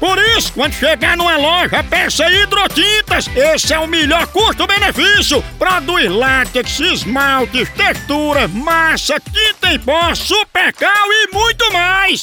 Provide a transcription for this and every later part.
Por isso, quando chegar numa loja, peça hidrotintas. Esse é o melhor custo-benefício. Produz látex, esmaltes, textura, massa, tinta em pó, supercal e muito mais.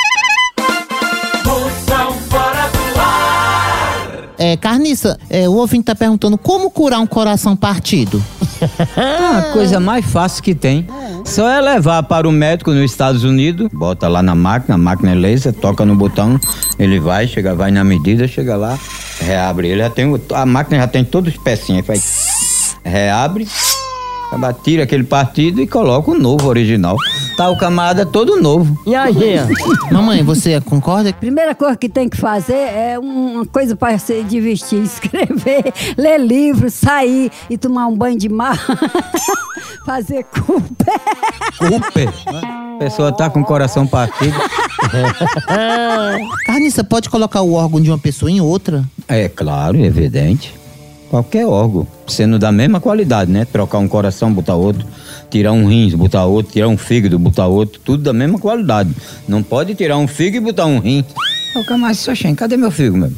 É, Carniça, é, o ouvinte tá perguntando como curar um coração partido. É a coisa mais fácil que tem. Só é levar para o médico nos Estados Unidos, bota lá na máquina, a máquina é laser, toca no botão, ele vai, chega, vai na medida, chega lá, reabre. Ele já tem, a máquina já tem todos os pecinhas, faz, reabre, tira aquele partido e coloca o novo original. Tá o camarada todo novo. E aí, Jean? Mamãe, você concorda? Primeira coisa que tem que fazer é uma coisa para se divertir, escrever, ler livro, sair e tomar um banho de mar, fazer culpa. Cooper. A pessoa tá com o coração partido. Carniça, pode colocar o órgão de uma pessoa em outra? É claro, evidente. Qualquer órgão, sendo da mesma qualidade, né? Trocar um coração, botar outro, tirar um rins, botar outro, tirar um fígado, botar outro, tudo da mesma qualidade. Não pode tirar um fígado e botar um rim. Ô, Camargo, Xoxém, cadê meu fígado, meu?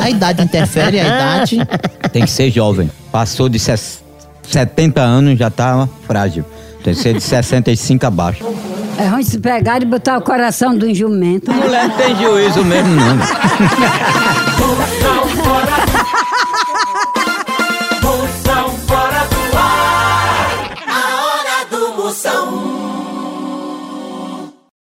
A idade interfere, a idade. Tem que ser jovem. Passou de ses- 70 anos, já tá frágil. Tem que ser de 65 abaixo. É ruim se pegar e botar o coração do jumento. Mulher não tem juízo mesmo, não. So.